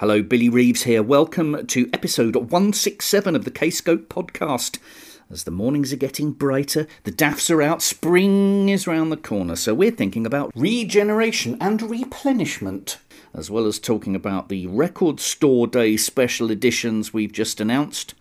Hello, Billy Reeves here. Welcome to episode 167 of the Kscope podcast. As the mornings are getting brighter, the daffs are out, spring is round the corner, so we're thinking about regeneration and replenishment, as well as talking about the Record Store Day special editions we've just announced.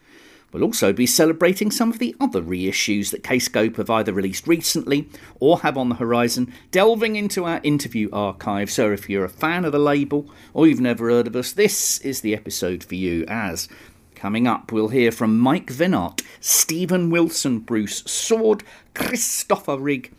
We'll also be celebrating some of the other reissues that Kscope have either released recently or have on the horizon, delving into our interview archive. So if you're a fan of the label or you've never heard of us, this is the episode for you. As coming up, we'll hear from Mike Vennart, Steven Wilson, Bruce Soord, Kristoffer Rygg,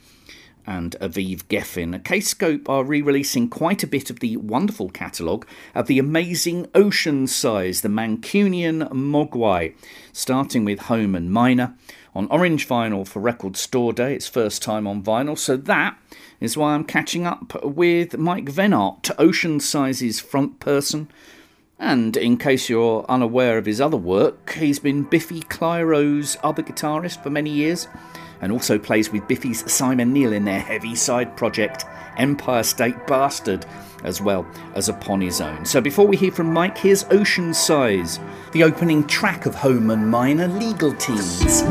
and Aviv Geffen. Kscope are re releasing quite a bit of the wonderful catalogue of the amazing Oceansize, the Mancunian Mogwai, starting with Home and Minor. On orange vinyl for Record Store Day, it's first time on vinyl, so that is why I'm catching up with Mike Vennart, Oceansize's front person. And in case you're unaware of his other work, he's been Biffy Clyro's other guitarist for many years and also plays with Biffy's Simon Neil in their heavy side project, Empire State Bastard, as well as upon his own. So before we hear from Mike, here's Oceansize, the opening track of Home and Minor Legal Teens.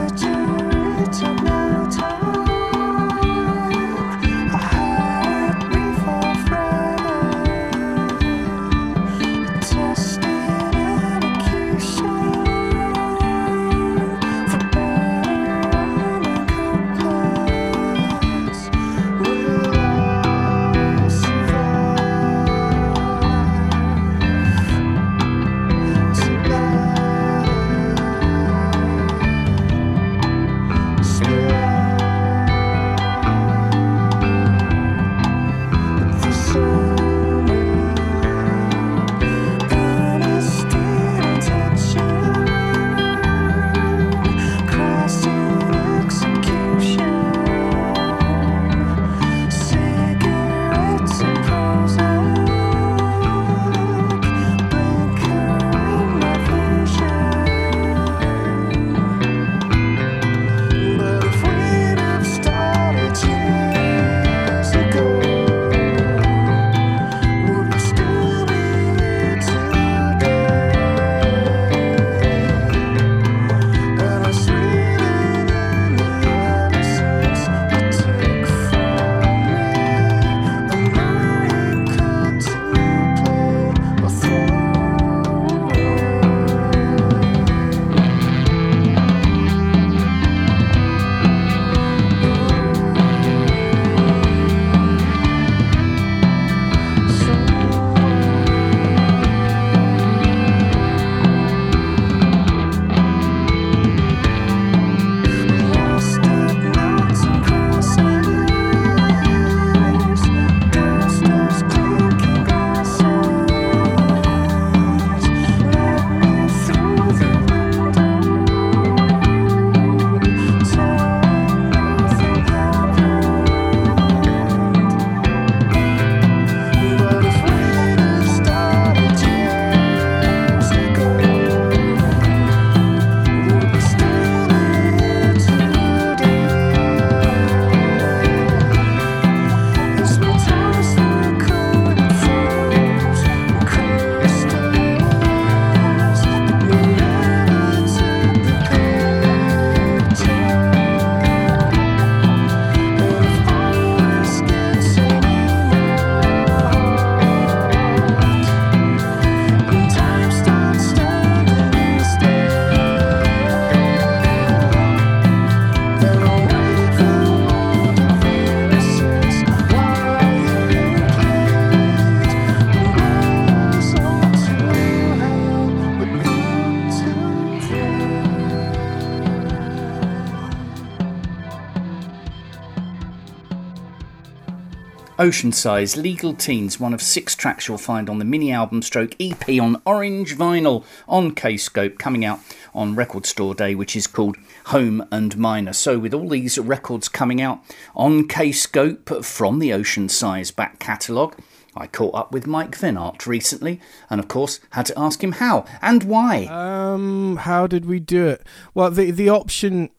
Oceansize, Legal Teens, one of six tracks you'll find on the mini album stroke EP on orange vinyl on Kscope, coming out on Record Store Day, which is called Home and Minor. So, with all these records coming out on Kscope from the Oceansize back catalogue, I caught up with Mike Vennart recently, and of course had to ask him how and why. Um, how did we do it? Well, the the option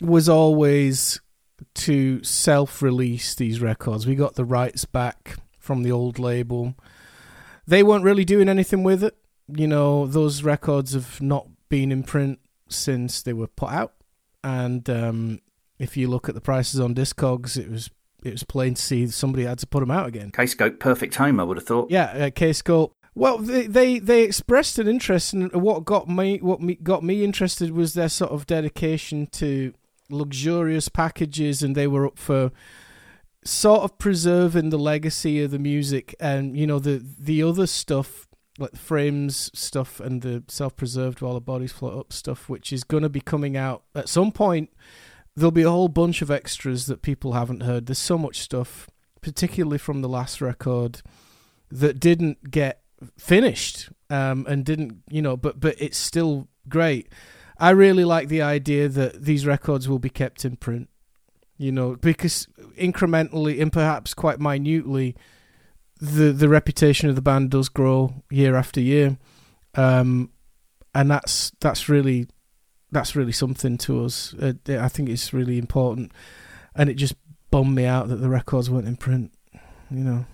was always to self release these records. We got the rights back from the old label. They weren't really doing anything with it. you know, those records have not been in print since they were put out, and um, if you look at the prices on Discogs, it was it was plain to see somebody had to put them out again. Kscope, perfect home, I would have thought. Yeah, uh, Kscope. Well, they, they they expressed an interest, and what got me what me, got me interested was their sort of dedication to luxurious packages, and they were up for sort of preserving the legacy of the music and you know the the other stuff like frames stuff and the self-preserved while the bodies float up stuff which is going to be coming out at some point. There'll be a whole bunch of extras that people haven't heard. There's so much stuff particularly from the last record that didn't get finished um, and didn't you know but but it's still great i really like the idea that these records will be kept in print you know, because incrementally and perhaps quite minutely, the the reputation of the band does grow year after year, um, and that's that's really that's really something to us. Uh, I think it's really important, and it just bummed me out that the records weren't in print, you know.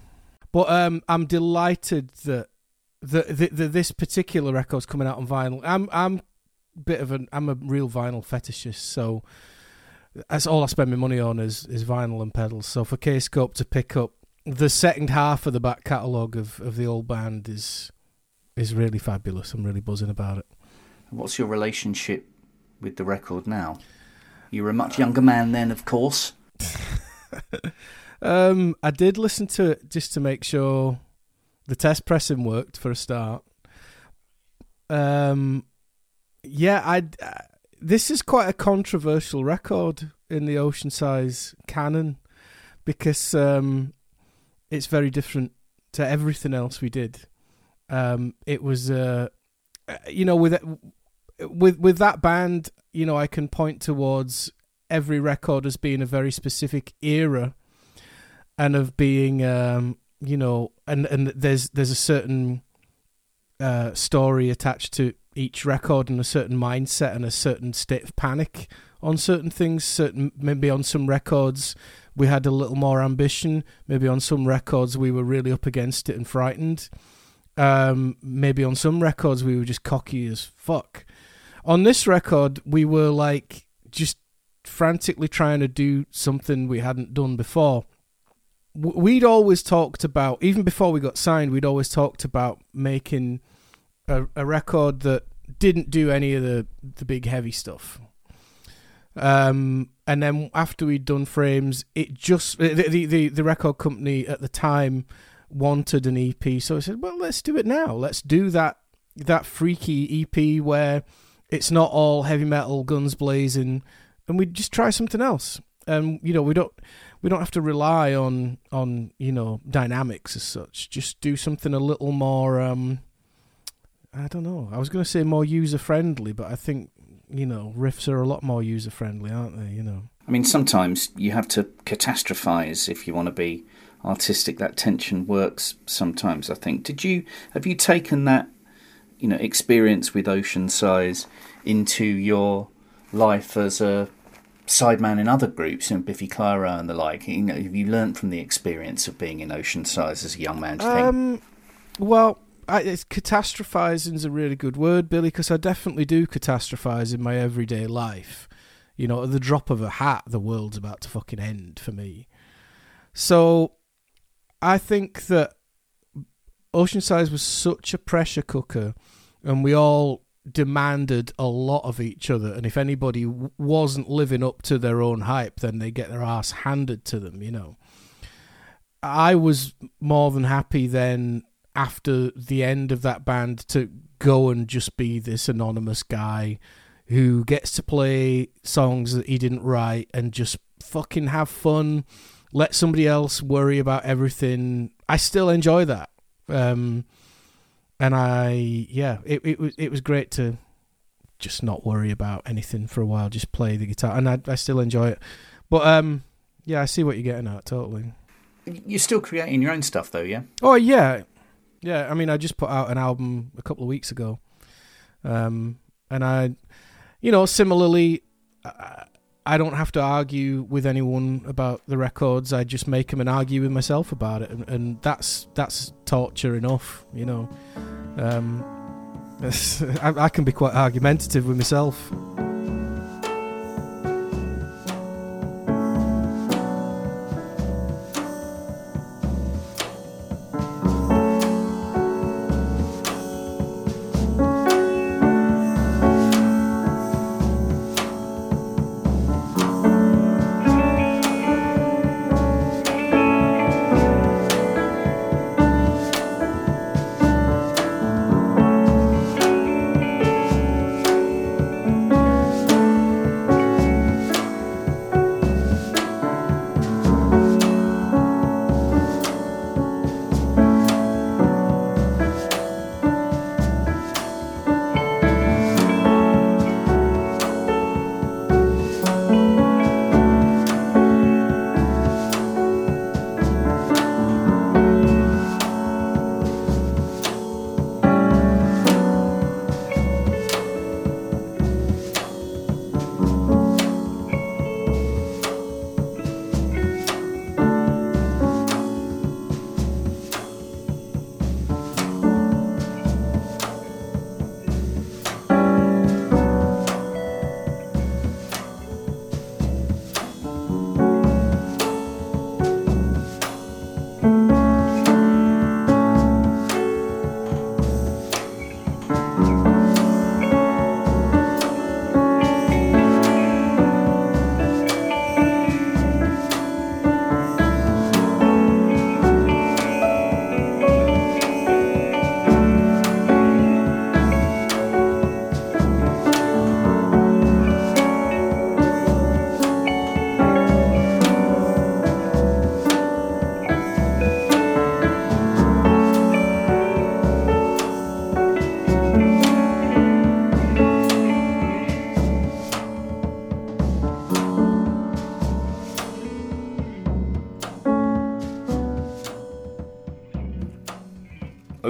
But um, I'm delighted that the this particular record's coming out on vinyl. I'm I'm bit of an I'm a real vinyl fetishist, so that's all I spend my money on is is vinyl and pedals. So for Kscope to pick up the second half of the back catalogue of, of the old band is is really fabulous. I'm really buzzing about it. What's your relationship with the record now? You were a much younger man then, of course. um, I did listen to it just to make sure the test pressing worked for a start. Um, yeah, I this is quite a controversial record in the Oceansize canon because um, it's very different to everything else we did. Um, it was, uh, you know, with with with that band, you know, I can point towards every record as being a very specific era, and of being, um, you know, and and there's there's a certain uh, story attached to each record and a certain mindset and a certain state of panic on certain things. Certain maybe on some records we had a little more ambition. Maybe on some records we were really up against it and frightened. Um, maybe on some records we were just cocky as fuck. On this record we were like just frantically trying to do something we hadn't done before. We'd always talked about, even before we got signed, we'd always talked about making a, a record that didn't do any of the the big heavy stuff. Um, and then after we'd done frames, it just the, the the record company at the time wanted an EP, so I said, "Well, let's do it now. Let's do that that freaky EP where it's not all heavy metal, guns blazing, and we just try something else." And you know, we don't we don't have to rely on on you know dynamics as such. Just do something a little more um, I don't know. I was going to say more user friendly, but I think you know riffs are a lot more user friendly, aren't they? You know. I mean, sometimes you have to catastrophize if you want to be artistic. That tension works sometimes. I think. Did you have you taken that you know experience with Oceansize into your life as a sideman in other groups, you know, Biffy Clyro and the like? You know, have you learned from the experience of being in Oceansize as a young man? Um, well, It's catastrophizing is a really good word, Billy, because I definitely do catastrophize in my everyday life. You know, at the drop of a hat, the world's about to fucking end for me. So, I think that Oceansize was such a pressure cooker, and we all demanded a lot of each other. And if anybody wasn't living up to their own hype, then they get their ass handed to them. You know, I was more than happy then after the end of that band to go and just be this anonymous guy who gets to play songs that he didn't write and just fucking have fun, let somebody else worry about everything. I still enjoy that. Um, and I, yeah, it, it was it was great to just not worry about anything for a while, just play the guitar, and I, I still enjoy it. But um, yeah, I see what you're getting at, totally. You're still creating your own stuff, though, yeah? Oh yeah, yeah, I mean, I just put out an album a couple of weeks ago, um, and I, you know, similarly, I, I don't have to argue with anyone about the records. I just make them and argue with myself about it, and, and that's that's torture enough, you know. Um, I, I can be quite argumentative with myself.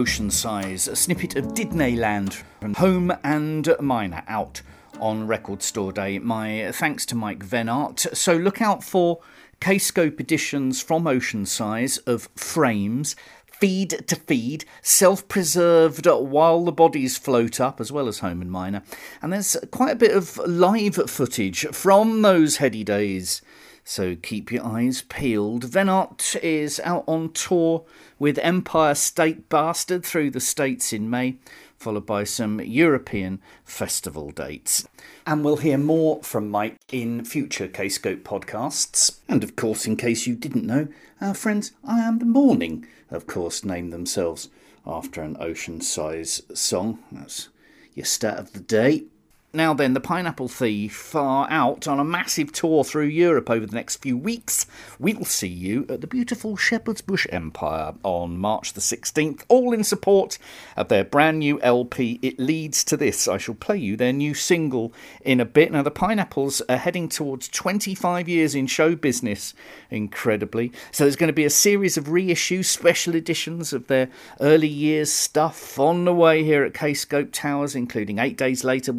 Oceansize, a snippet of Disneyland from Home and Minor out on Record Store Day. My thanks to Mike Vennart. So look out for Kscope editions from Oceansize of Frames, Feed to Feed, self preserved while the bodies float up, as well as Home and Minor. And there's quite a bit of live footage from those heady days. So keep your eyes peeled. Vennart is out on tour with Empire State Bastard through the States in May, followed by some European festival dates. And we'll hear more from Mike in future Kscope podcasts. And of course, in case you didn't know, our friends I Am the Morning, of course, named themselves after an Oceansize song. That's your stat of the day. Now then, the Pineapple Thief are out on a massive tour through Europe over the next few weeks. We'll see you at the beautiful Shepherd's Bush Empire on March the 16th, all in support of their brand new LP, It Leads to This. I shall play you their new single in a bit. Now, the Pineapples are heading towards 25 years in show business, incredibly. So there's going to be a series of reissue special editions of their early years stuff on the way here at Kscope Towers, including Eight Days Later,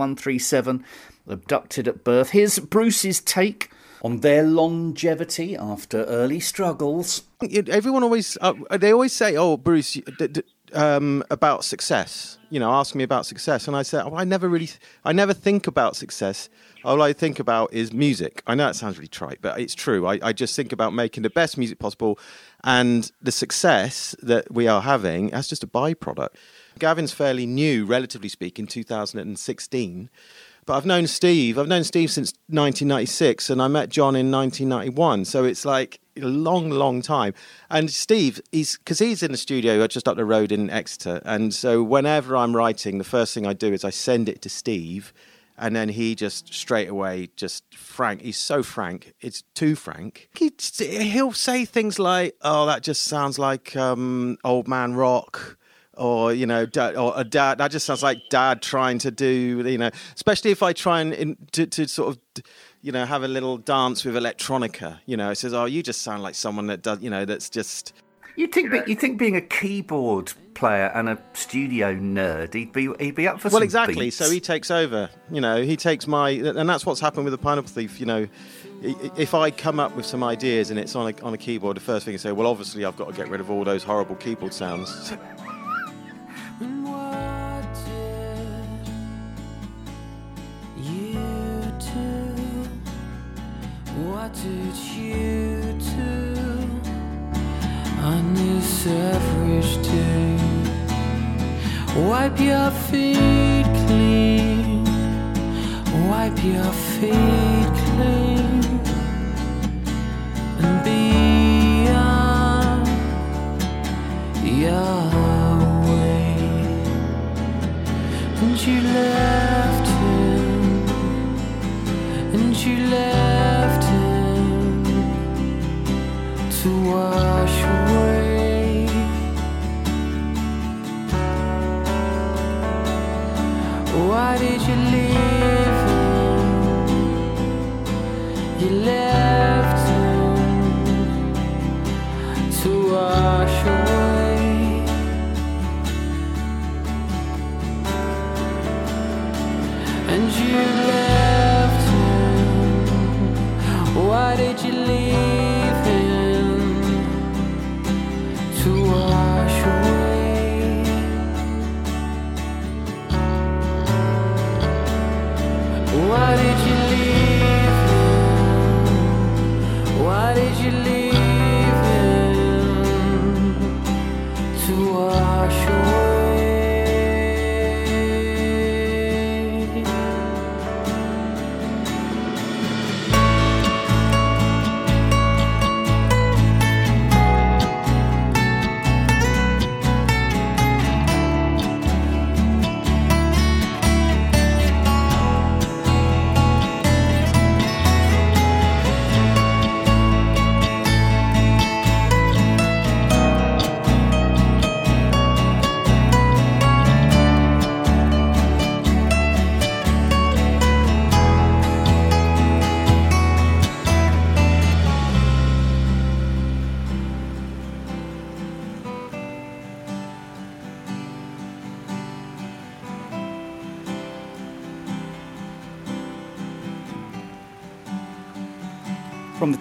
137 abducted at birth. Here's Bruce's take on their longevity after early struggles. Everyone always, uh, they always say, "Oh, Bruce, d- d- um, about success." You know, ask me about success, and I say, "Oh, I never really, I never think about success. All I think about is music." I know it sounds really trite, but it's true. I, I just think about making the best music possible, and the success that we are having as just a byproduct. Gavin's fairly new, relatively speaking, 2016. But I've known Steve. I've known Steve since 1996, and I met John in 1991. So it's like a long, long time. And Steve, he's because he's in the studio just up the road in Exeter, and so whenever I'm writing, the first thing I do is I send it to Steve, and then he just straight away just frank. He's so frank. It's too frank. He he'll say things like, "Oh, that just sounds like um, old man rock." Or you know, dad, or a dad. That just sounds like dad trying to do, you know, especially if I try and in, to, to sort of, you know, have a little dance with electronica. You know, it says, "Oh, you just sound like someone that does, you know, that's just." You think that you think being a keyboard player and a studio nerd, he'd be he'd be up for well, exactly. Beats. So he takes over. You know, he takes my, and that's what's happened with the Pineapple Thief. You know, if I come up with some ideas and it's on a on a keyboard, the first thing I say, well, obviously I've got to get rid of all those horrible keyboard sounds. What did you do on this average day? Wipe your feet clean, wipe your feet clean, and be.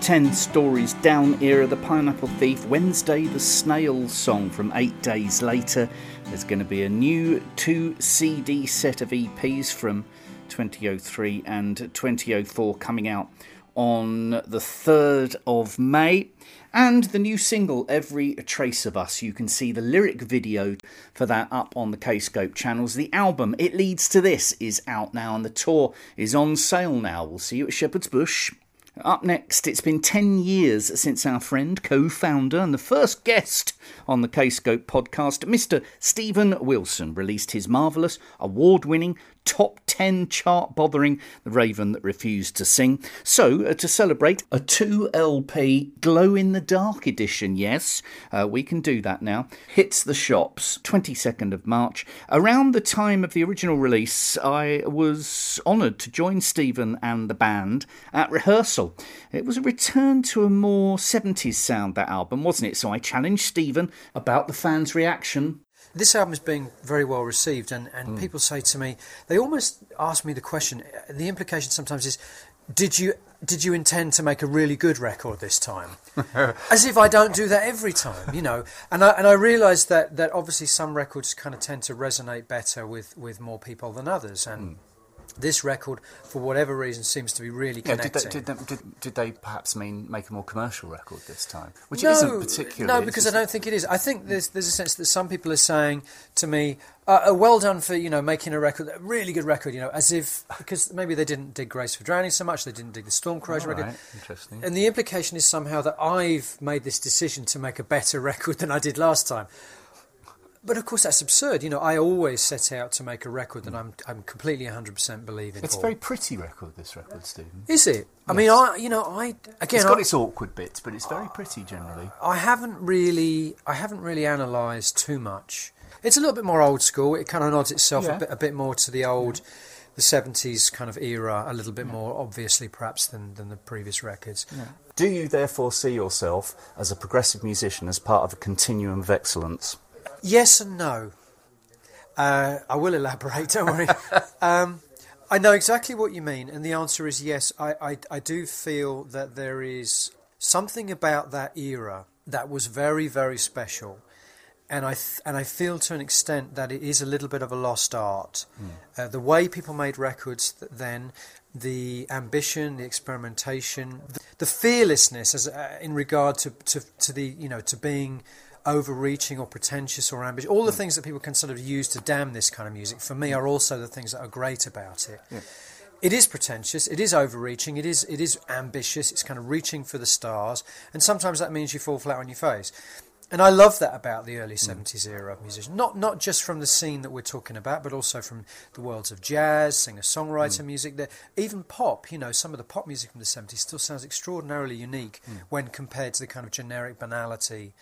10 Stories Down era, The Pineapple Thief, Wednesday the Snail Song from Eight Days Later. There's going to be a new two CD set of EPs from 2003 and 2004 coming out on the 3rd of May. And the new single, Every Trace of Us. You can see the lyric video for that up on the Kscope channels. The album, It Leads to This, is out now, and the tour is on sale now. We'll see you at Shepherd's Bush. Up next, it's been 10 years since our friend, co founder, and the first guest on the Kscope podcast, Mr. Steven Wilson, released his marvellous, award winning, top 10 chart bothering The Raven That Refused to Sing. So, uh, to celebrate, a 2 LP glow in the dark edition, yes, uh, we can do that now, hits the shops 22nd of March. Around the time of the original release, I was honoured to join Steven and the band at rehearsal. It was a return to a more 70s sound, that album, wasn't it? So I challenged Steven about the fans' reaction this album is being very well received, and, and hmm. people say to me, they almost ask me the question. The implication sometimes is, did you did you intend to make a really good record this time? As if I don't do that every time, you know. And I and I realise that that obviously some records kind of tend to resonate better with with more people than others, and. Hmm. This record, for whatever reason, seems to be really Yeah, did connecting. they, did, they, did, did they perhaps mean make a more commercial record this time? Which no, isn't particularly. No, because I don't think it is. I think there's there's a sense that some people are saying to me, uh, uh, "Well done for you know making a record, a really good record." You know, as if because maybe they didn't dig Grace for Drowning so much, they didn't dig the Storm Corrosion All record. right, interesting. And the implication is somehow that I've made this decision to make a better record than I did last time. But of course, that's absurd. You know, I always set out to make a record that mm. I'm I'm completely 100% believe in. It's a very pretty record, this record, Steven. Is it? I mean, I you know I again It's got I- its awkward bits, but it's very pretty generally. I haven't really, I haven't really analysed too much. It's a little bit more old school. It kind of nods itself Yeah. a bit, a bit more to the old, the seventies kind of era. A little bit more obviously, perhaps than than the previous records. Do you therefore see yourself as a progressive musician as part of a continuum of excellence? Yes and no. Uh, I will elaborate. Don't worry. um, I know exactly what you mean, and the answer is yes. I, I, I do feel that there is something about that era that was very, very special, and I th- and I feel to an extent that it is a little bit of a lost art. Uh, the way people made records th- then, the ambition, the experimentation, the, the the fearlessness as uh, in regard to, to to the you know to being overreaching or pretentious or ambitious. All the hmm. things that people can sort of use to damn this kind of music for me are also the things that are great about it. It is pretentious. It is overreaching. It is it is ambitious. It's kind of reaching for the stars, and sometimes that means you fall flat on your face. And I love that about the early hmm. seventies era of musicians. Not not just from the scene that we're talking about, but also from the worlds of jazz, singer songwriter hmm. music. There, even pop. You know, some of the pop music from the seventies still sounds extraordinarily unique when compared to the kind of generic banality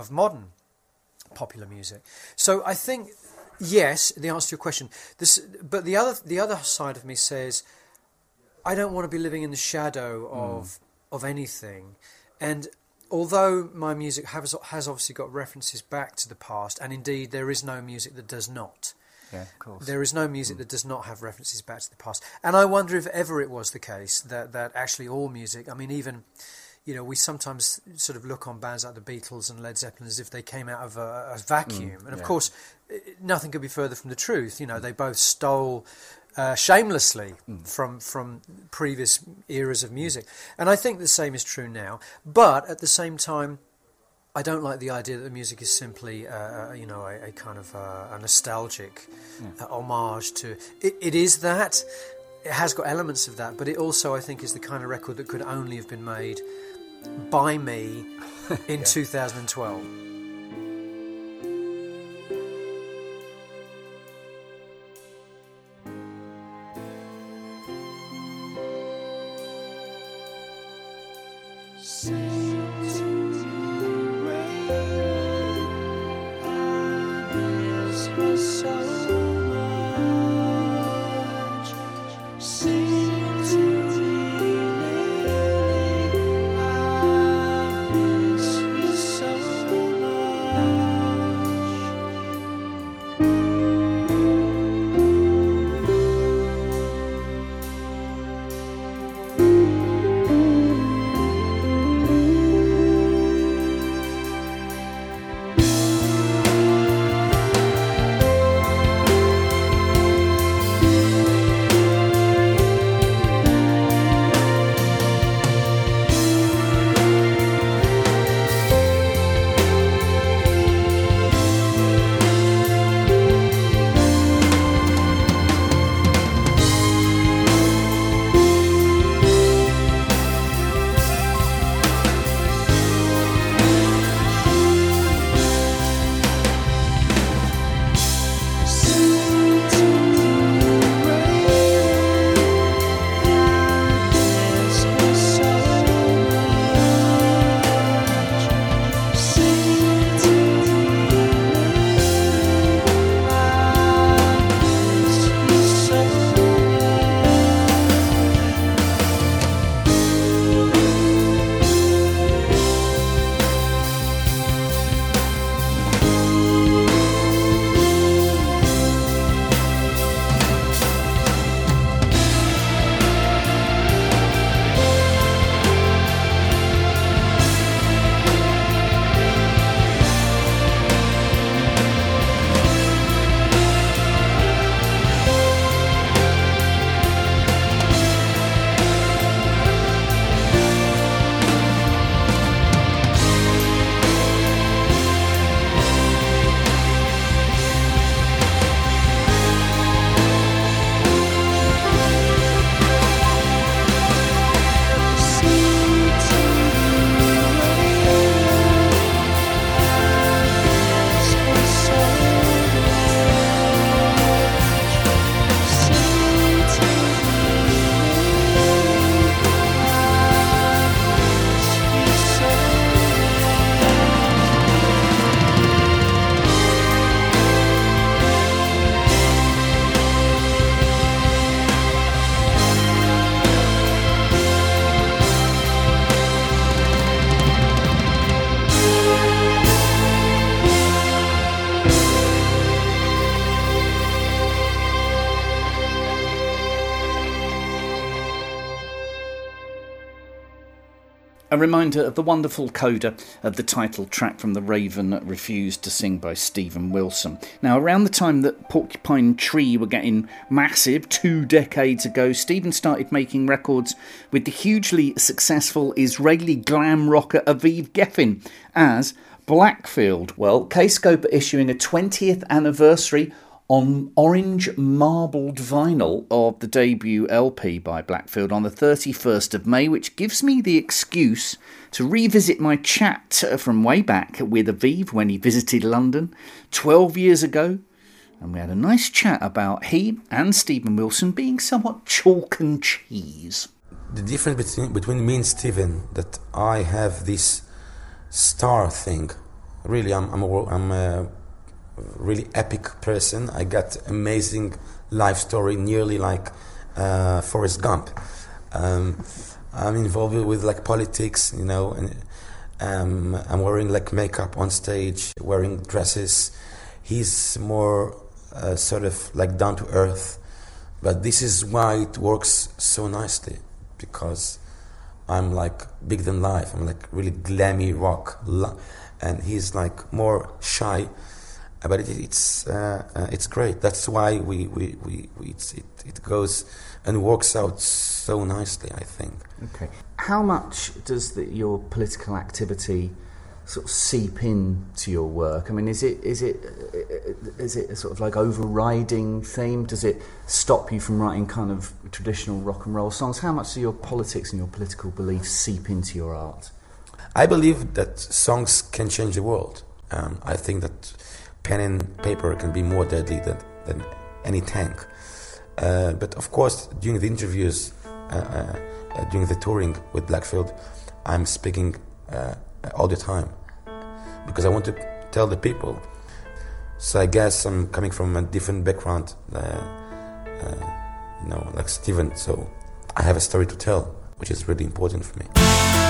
of modern popular music. So I think yes, the answer to your question. This, but the other the other side of me says I don't want to be living in the shadow hmm. of of anything, and although my music has has obviously got references back to the past, and indeed there is no music that does not. Yeah, of course. There is no music hmm. that does not have references back to the past. And I wonder if ever it was the case that, that actually all music, I mean, even, you know, we sometimes sort of look on bands like the Beatles and Led Zeppelin as if they came out of a, a vacuum. and of yeah. course, nothing could be further from the truth. You know, they both stole uh, shamelessly from from previous eras of music. And I think the same is true now. But at the same time, I don't like the idea that the music is simply, uh, you know, a, a kind of uh, a nostalgic uh, homage to. It, it is that. It has got elements of that, but it also, I think, is the kind of record that could only have been made by me in 2012. Reminder of the wonderful coda of the title track from The Raven Refused to Sing by Steven Wilson. Now, around the time that Porcupine Tree were getting massive, two decades ago, Steven started making records with the hugely successful Israeli glam rocker Aviv Geffen as Blackfield. Well, Kscope are issuing a 20th anniversary on orange marbled vinyl of the debut LP by Blackfield on the 31st of May, which gives me the excuse to revisit my chat from way back with Aviv when he visited London 12 years ago. And we had a nice chat about he and Steven Wilson being somewhat chalk and cheese. The difference between, between me and Steven that I have this star thing. Really, I'm, I'm, a, I'm a really epic person. I got amazing life story, nearly like uh, Forrest Gump. Um, I'm involved with like politics, you know, and um, I'm wearing like makeup on stage, wearing dresses. He's more uh, sort of like down to earth, but this is why it works so nicely because I'm like big than life. I'm like really glammy rock, and he's like more shy but it, it's uh, uh, it's great. That's why we, we, we, we it, it goes and works out so nicely. I think. Okay. How much does the, your political activity sort of seep into your work? I mean, is it is it uh, it a sort of like overriding theme? Does it stop you from writing kind of traditional rock and roll songs? How much do your politics and your political beliefs seep into your art? I believe that songs can change the world. Um, I think that pen and paper can be more deadly than, than any tank. Uh, but of course, during the interviews, uh, uh, uh during the touring with Blackfield, I'm speaking uh, all the time because I want to tell the people. So I guess I'm coming from a different background, you know, like Steven. So I have a story to tell, which is really important for me.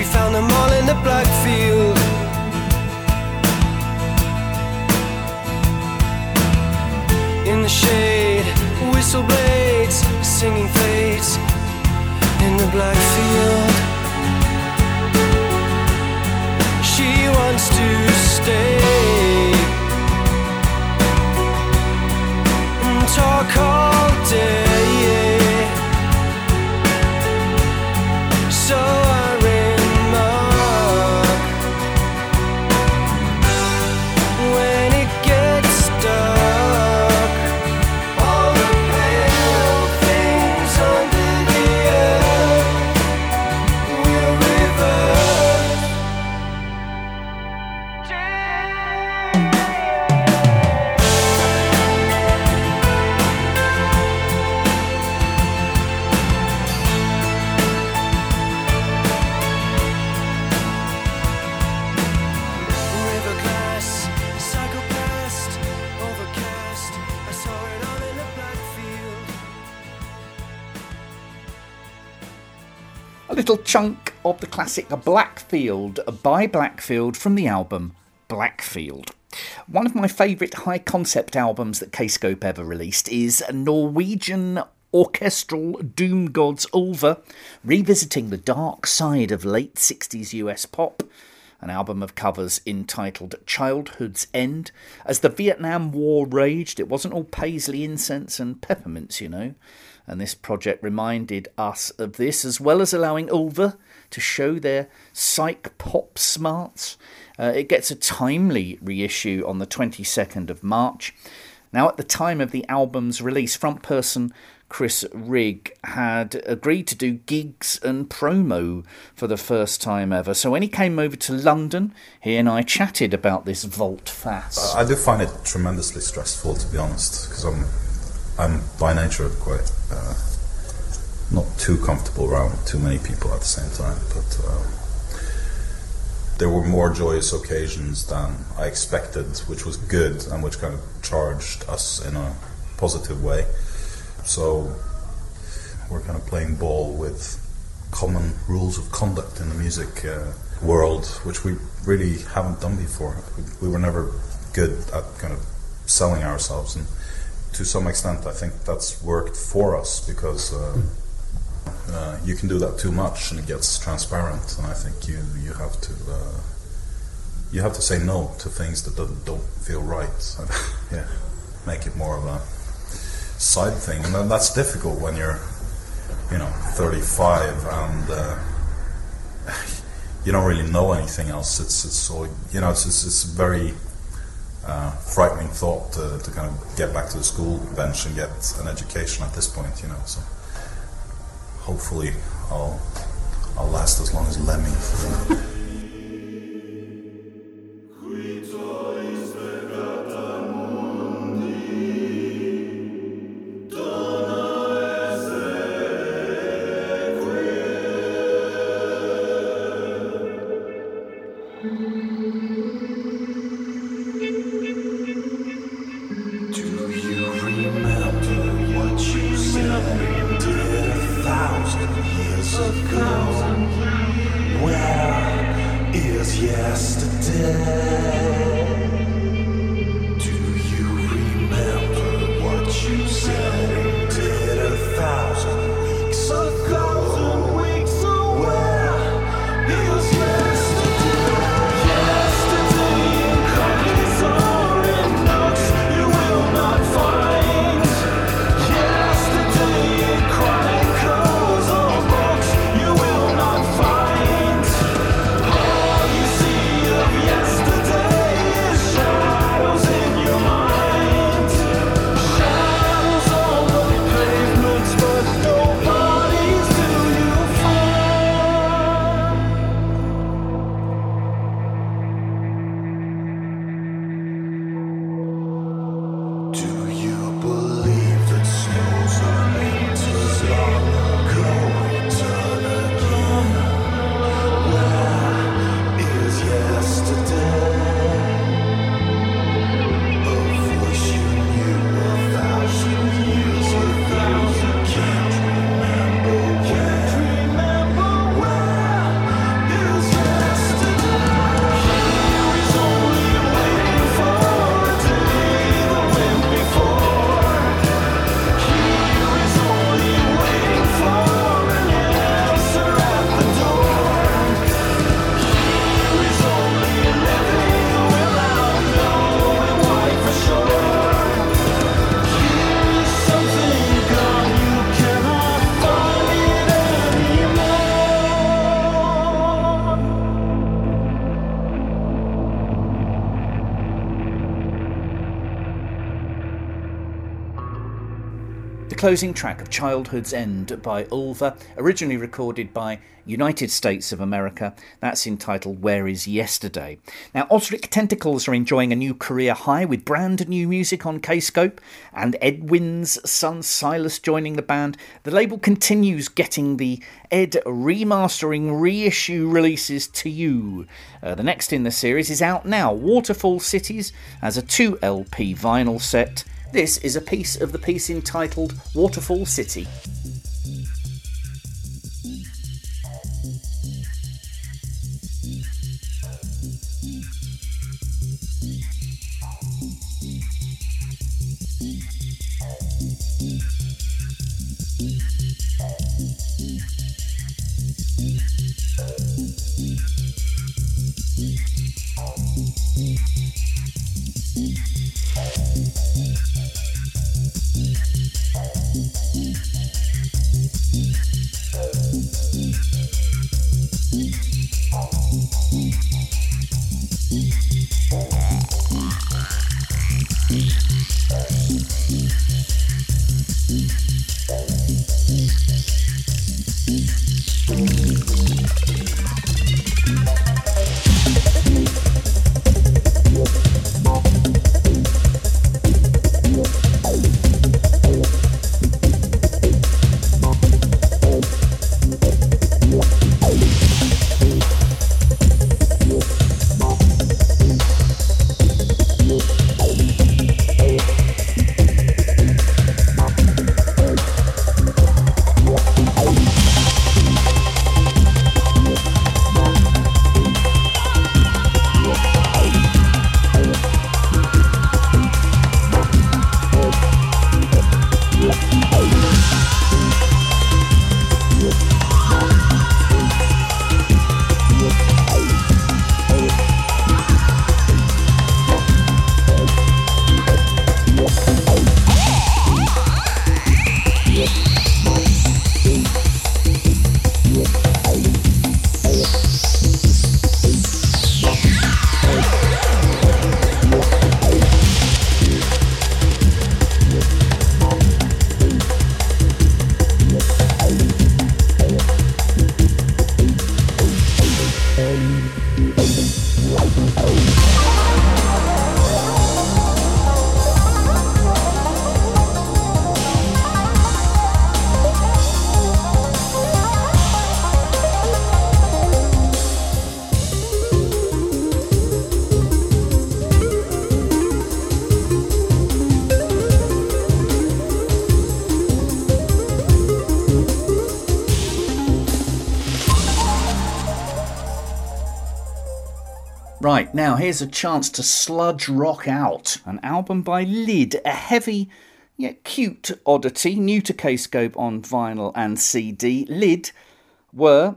We found them all in the black field. In the shade, whistle blades, singing fades in the black field. She wants to stay. Little chunk of the classic Blackfield by Blackfield from the album Blackfield. One of my favourite high concept albums that Kscope ever released is Norwegian orchestral doom gods Ulver, revisiting the dark side of late 60s US pop. An album of covers entitled Childhood's End. As the Vietnam War raged, it wasn't all paisley incense and peppermints, you know and this project reminded us of this, as well as allowing Ulver to show their psych pop smarts. Uh, it gets a timely reissue on the 22nd of March. Now, at the time of the album's release, front person Chris Rygg, had agreed to do gigs and promo for the first time ever. So when he came over to London, he and I chatted about this Vault Fast. I do find it tremendously stressful, to be honest, because I'm, I'm by nature quite uh, not too comfortable around too many people at the same time. But uh, there were more joyous occasions than I expected, which was good and which kind of charged us in a positive way. So we're kind of playing ball with common rules of conduct in the music uh, world, which we really haven't done before. We, we, were never good at kind of selling ourselves, and to some extent, I think that's worked for us because. Uh, uh, you can do that too much and it gets transparent and I think you you have to uh, you have to say no to things that don't, don't feel right yeah make it more of a side thing, and then that's difficult when you're, you know, 35 and uh, you don't really know anything else. It's it's so you know it's it's, it's very uh, frightening thought to, to kind of get back to the school bench and get an education at this point. You know, so hopefully I'll I'll last as long as Lemmy. years ago. Where is yesterday? Closing track of Childhood's End by Ulver, originally recorded by United States of America. That's entitled Where Is Yesterday? Now, Ozric Tentacles are enjoying a new career high with brand new music on Kscope and Ed Wynne's son Silas joining the band. The label continues getting the Ed remastering reissue releases to you. Uh, the next in the series is out now Waterfall Cities as a 2 LP vinyl set. This is a piece of the piece entitled Waterfall City. Here's a chance to sludge rock out. An album by Lid, a heavy yet cute oddity, new to Kscope on vinyl and CD. Lid were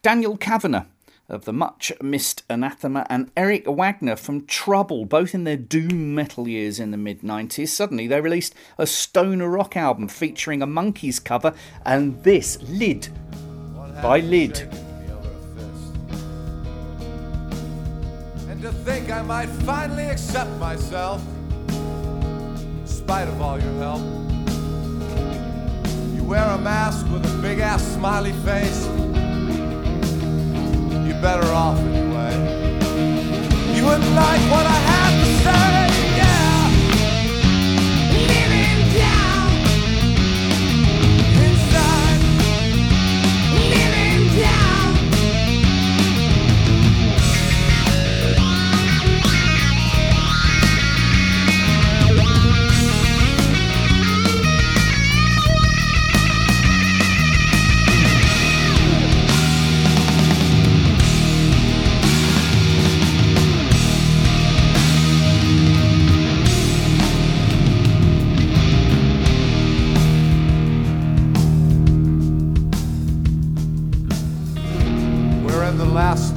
Daniel Cavanagh of the much missed Anathema and Eric Wagner from Trouble, both in their doom metal years in the mid 90s. Suddenly they released a stoner rock album featuring a Monkees cover, and this, Lid, by Lid. To think I might finally accept myself, in spite of all your help. You wear a mask with a big ass smiley face. You're better off anyway. You wouldn't like what I had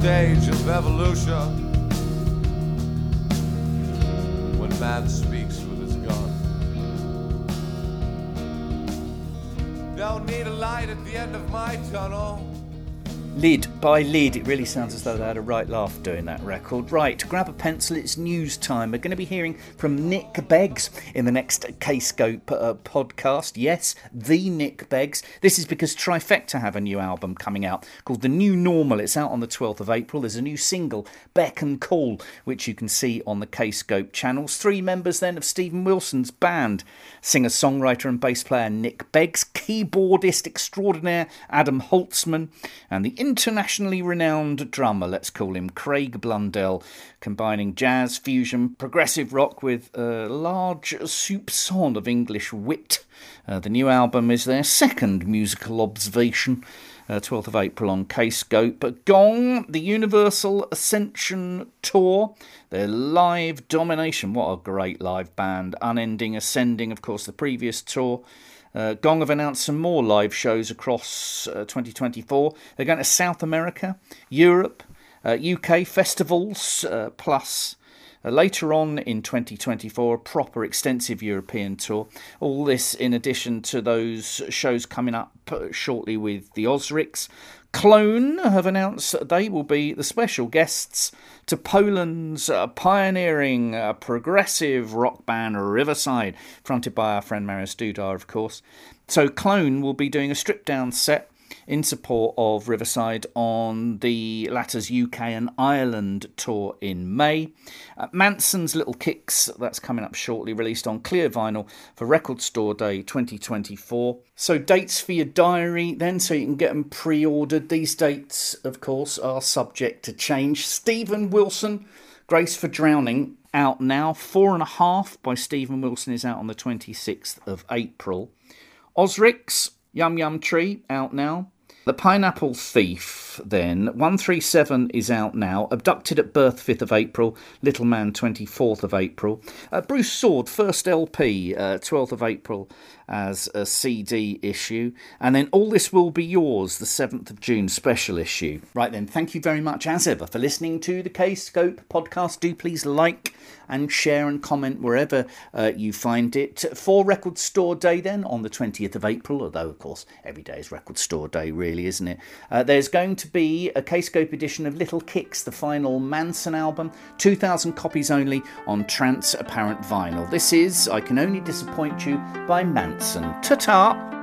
stage of evolution. When man speaks with his gun. Don't need a light at the end of my tunnel. Lid by lead, It really sounds as though they had a right laugh doing that record. Right, grab a pencil, it's news time. We're going to be hearing from Nick Beggs in the next Kscope uh, podcast. Yes, the Nick Beggs. This is because Trifecta have a new album coming out called The New Normal. It's out on the 12th of April. There's a new single, Beck and Call, which you can see on the Kscope channels. Three members then of Steven Wilson's band singer, songwriter, and bass player Nick Beggs, keyboardist extraordinaire Adam Holzman, and the renowned drummer, let's call him Craig Blundell, combining jazz, fusion, progressive rock with a large soupçon of English wit. Uh, the new album is their second musical observation. Uh, 12th of April on Kscope. Gong, the Universal Ascension Tour, their live domination. What a great live band. Unending Ascending, of course, the previous tour. Uh, Gong have announced some more live shows across uh, 2024. They're going to South America, Europe, uh, UK festivals, uh, plus uh, later on in 2024, a proper extensive European tour. All this in addition to those shows coming up uh, shortly with the Ozrics. Klone have announced that they will be the special guests to Poland's uh, pioneering uh, progressive rock band Riverside, fronted by our friend Mariusz Duda, of course. So, Klone will be doing a stripped down set in support of Riverside on the latter's UK and Ireland tour in May. Uh, Mansun's Little Kicks, that's coming up shortly, released on clear vinyl for Record Store Day 2024. So, dates for your diary then, so you can get them pre ordered. These dates, of course, are subject to change. Steven Wilson, Grace for Drowning, out now. Four and a Half by Steven Wilson is out on the 26th of April. Ozrics, Yum Yum Tree, out now. The Pineapple Thief, then, 137 is out now. Abducted at Birth, 5th of April. Little Man, 24th of April. Uh, Bruce Soord, first LP, uh, 12th of April as a CD issue. And then All This Will Be Yours, the 7th of June special issue. Right then, thank you very much as ever for listening to the Kscope podcast. Do please like and share and comment wherever uh, you find it. For Record Store Day, then, on the 20th of April, although, of course, every day is Record Store Day, really, isn't it? Uh, there's going to be a Kscope edition of Little Kicks, the final Mansun album, 2,000 copies only on Transparent Vinyl. This is I Can Only Disappoint You by Mansun. Ta ta!